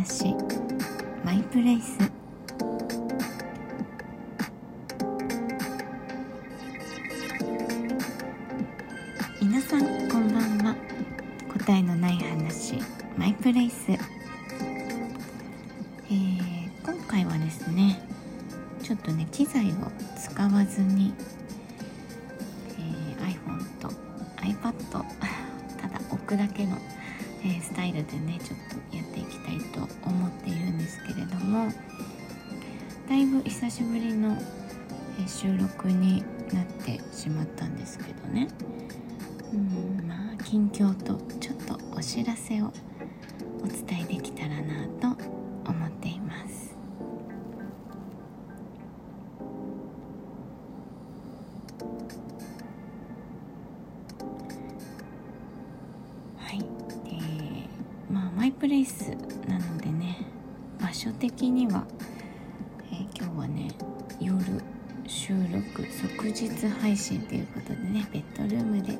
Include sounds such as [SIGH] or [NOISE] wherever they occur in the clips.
話。マイプレイス。皆さんこんばんは。答えのない話。マイプレイス、えー、今回はですねちょっとね機材を使わずに、えー、iPhone と iPad ただ置くだけのえー、スタイルでねちょっとやっていきたいと思っているんですけれどもだいぶ久しぶりの、収録になってしまったんですけどね。うんまあ近況とちょっとお知らせをお伝えできたらなと思っています。はい。プレイスなのでね場所的には、えー、今日はね夜収録即日配信ということでねベッドルームで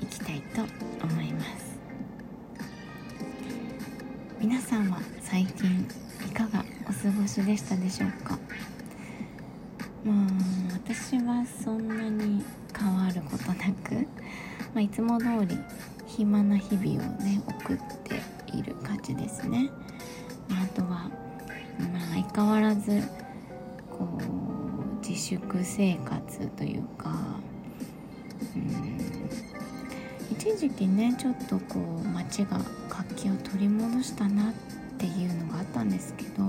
行きたいと思います。皆さんは最近いかがお過ごしでしたでしょうか？まあ私はそんなに変わることなく、まあ、いつも通り暇な日々をね送っている感じですね。あとは、まあ、相変わらずこう自粛生活というかうん一時期ねちょっとこう街が活気を取り戻したなっていうのがあったんですけど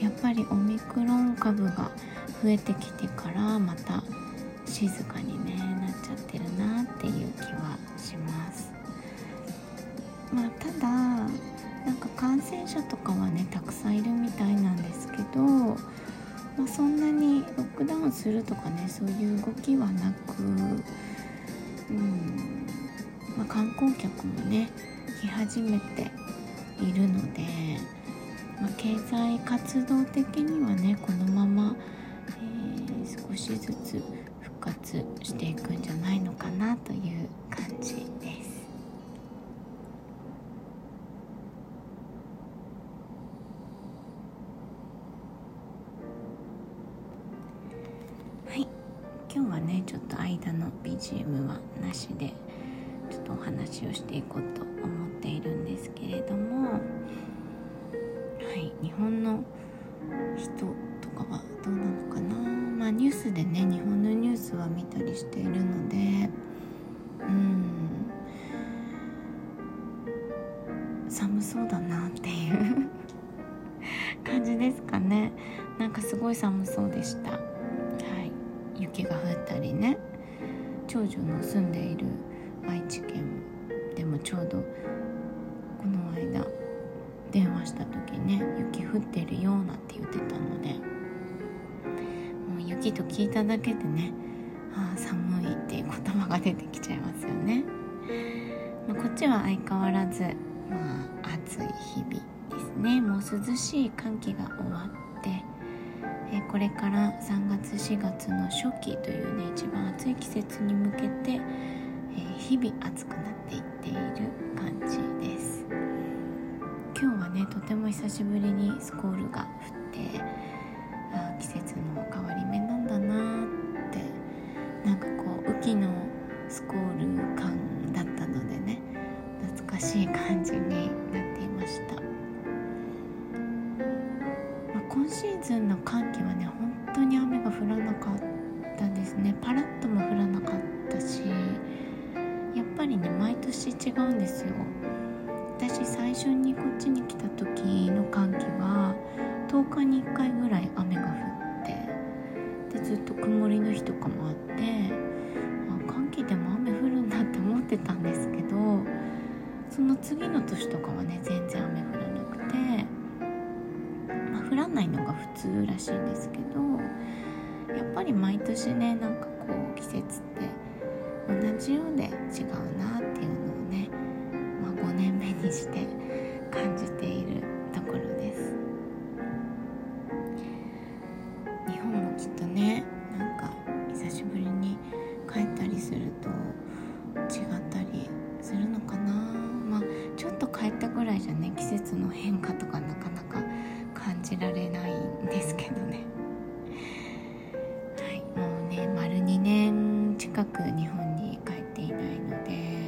やっぱりオミクロン株が増えてきてからまた静かにねまあただなんか感染者とかはねたくさんいるみたいなんですけど、まあ、そんなにロックダウンするとかねそういう動きはなくうん、まあ、観光客もね来始めているので、まあ、経済活動的にはねこのまま、えー、少しずつ復活していくんじゃないのかなというはねちょっと間の BGM はなしでちょっとお話をしていこうと思っているんですけれどもはい日本の人とかはどうなのかな？まあニュースでね日本のニュースは見たりしているのでうん。寒そうだなっていう [LAUGHS] 感じですかね。なんかすごい寒そうでした。雪が降ったりね。長女の住んでいる愛知県。でもちょうどこの間電話した時ね雪降ってるようなんて言ってたので。もう雪と聞いただけでねああ寒いっていう言葉が出てきちゃいますよね、まあ、こっちは相変わらず、まあ、暑い日々ですね。もう涼しい寒気が終わえこれから3月4月の初期というね一番暑い季節に向けて、え日々暑くなっていっている感じです。今日はねとても久しぶりにスコールが降ってあ季節の変わり目なんだなってなんかこう雨季のスコール感だったのでね懐かしい感じに10日に1回ぐらい雨が降ってでずっと曇りの日とかもあってあ寒気でも雨降るんだって思ってたんですけどその次の年とかはね全然雨降らなくて、まあ、降らないのが普通らしいんですけどやっぱり毎年ねなんかこう季節って同じようで違うなっていうのをね、まあ、5年目にして感じているれないんですけどねはいもうね丸2年近く日本に帰っていないので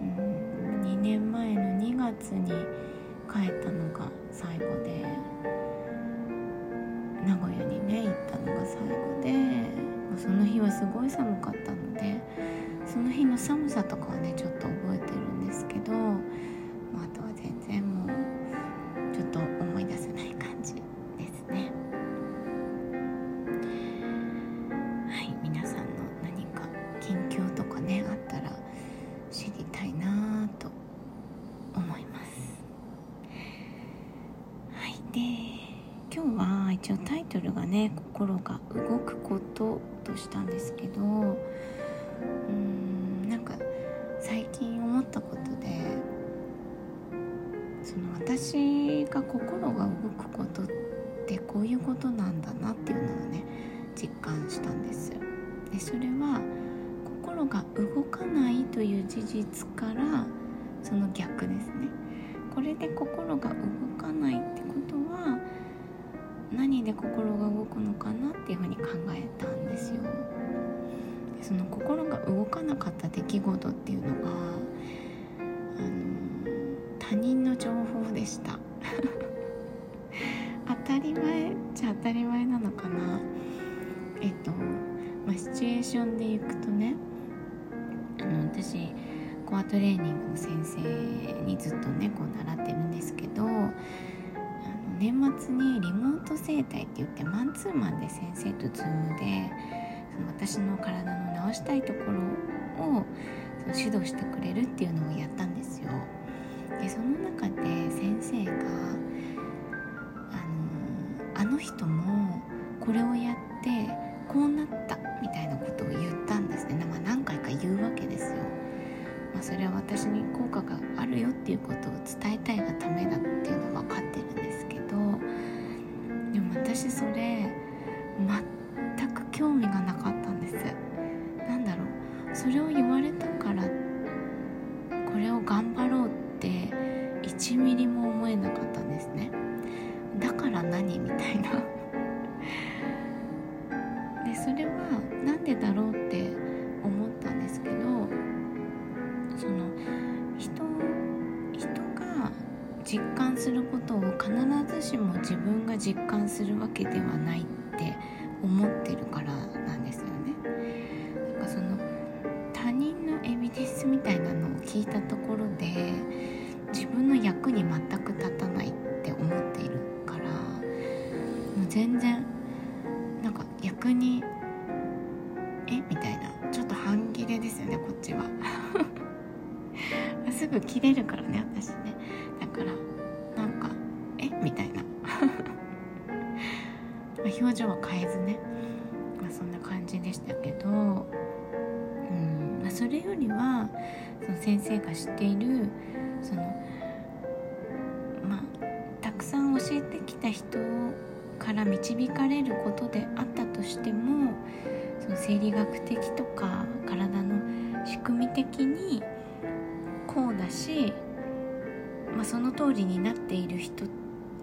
うん2年前の2月に帰ったのが最後で名古屋にね行ったのが最後でその日はすごい寒かったのでその日の寒さとかはねちょっと覚えて今日は一応タイトルがね「心が動くこと」としたんですけどうんなんか最近思ったことでその私が心が動くことってこういうことなんだなっていうのをね実感したんです。でそれは心が動かないという事実からその逆ですね。これで心が動かないってことは何で心が動くのかなっていうふうに考えたんですよ。でその心が動かなかった出来事っていうのがあの他人の情報でした。[LAUGHS] 当たり前じゃ当たり前なのかな。えっと、まあ、シチュエーションでいくとねあの私コアトレーニングの先生にずっとねこう習ってるんですけど年末にリモート整体って言ってマンツーマンで先生とズームでその私の体の治したいところをその指導してくれるっていうのをやったんですよ。でその中で先生があのあの人もこれをやってこうなったみたいなことを言ったんですね、まあ、何回か言うわけですよ。まあ、それは私に効果があるよっていうことを伝えたいがためだっていうのは分かってるんですけどでも私それ実感することを必ずしも自分が実感するわけではないって思ってるからなんですよね。なんかその他人のエビデンスみたいなのを聞いたところで自分の役に全く立たないって思っているからもう全然なんか逆にえ？みたいな。ちょっと半切れですよねこっちは。[LAUGHS] すぐ切れるからね私ね。表情は変えずね、まあ、そんな感じでしたけど、うん。まあ、それよりはその先生が知っているそのまあたくさん教えてきた人から導かれることであったとしてもその生理学的とか体の仕組み的にこうだし、まあ、その通りになっている人って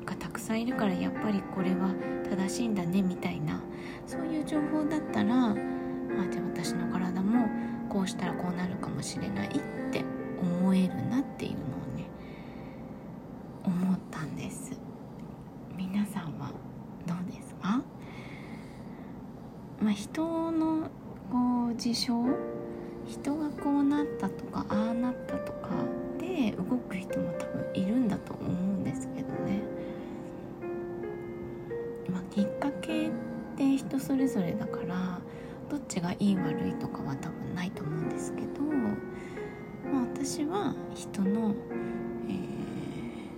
がたくさんいるからやっぱりこれは正しいんだねみたいなそういう情報だったら、まあ、じゃあ私の体もこうしたらこうなるかもしれないって思えるなっていうのをね思ったんです。皆さんはどうですか？まあ人のこう事象人がこうなったぞれだからどっちがいい悪いとかは多分ないと思うんですけど、まあ、私は人の、え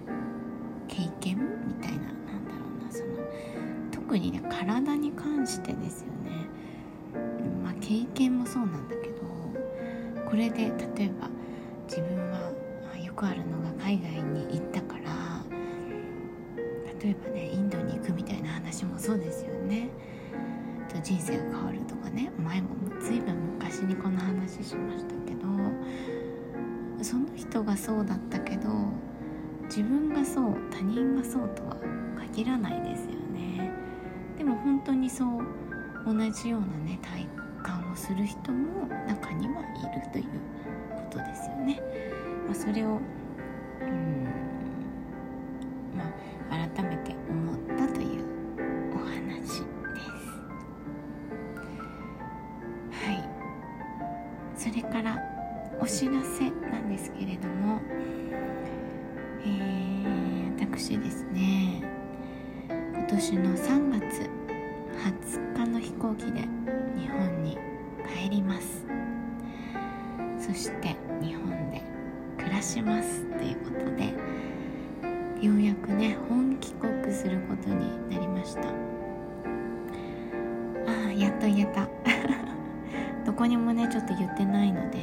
ー、経験みたいななんだろうなその特にね体に関してですよね。まあ経験もそうなんだけどこれで例えば自分はよくあるのが海外に行ったから例えばねインドに行くみたいな話もそうですよね。と人生が変わるとかね前も随分昔にこの話しましたけどその人がそうだったけど自分がそう他人がそうとは限らないですよね。でも本当にそう同じようなね体感をする人も中にはいるということですよね、まあ、それをれからお知らせなんですけれどもえー、私ですね今年の3月20日の飛行機で日本に帰ります。そして日本で暮らします。ということでようやくね本帰国することになりました。ああやっと言えた。こにもねちょっと言ってないので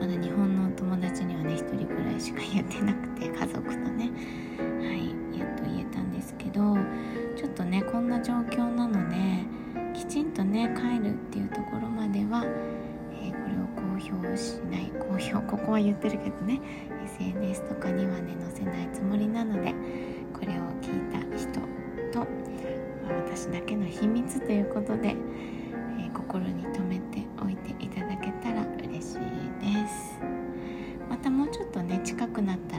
まだ日本の友達にはね1人ぐらいしか言ってなくて家族とねはいやっと言えたんですけどちょっとねこんな状況なのできちんとね帰るっていうところまでは、えー、これを公表しない公表ここは言ってるけどね SNS とかにはね載せないつもりなのでこれを聞いた人と、まあ、私だけの秘密ということで、くなった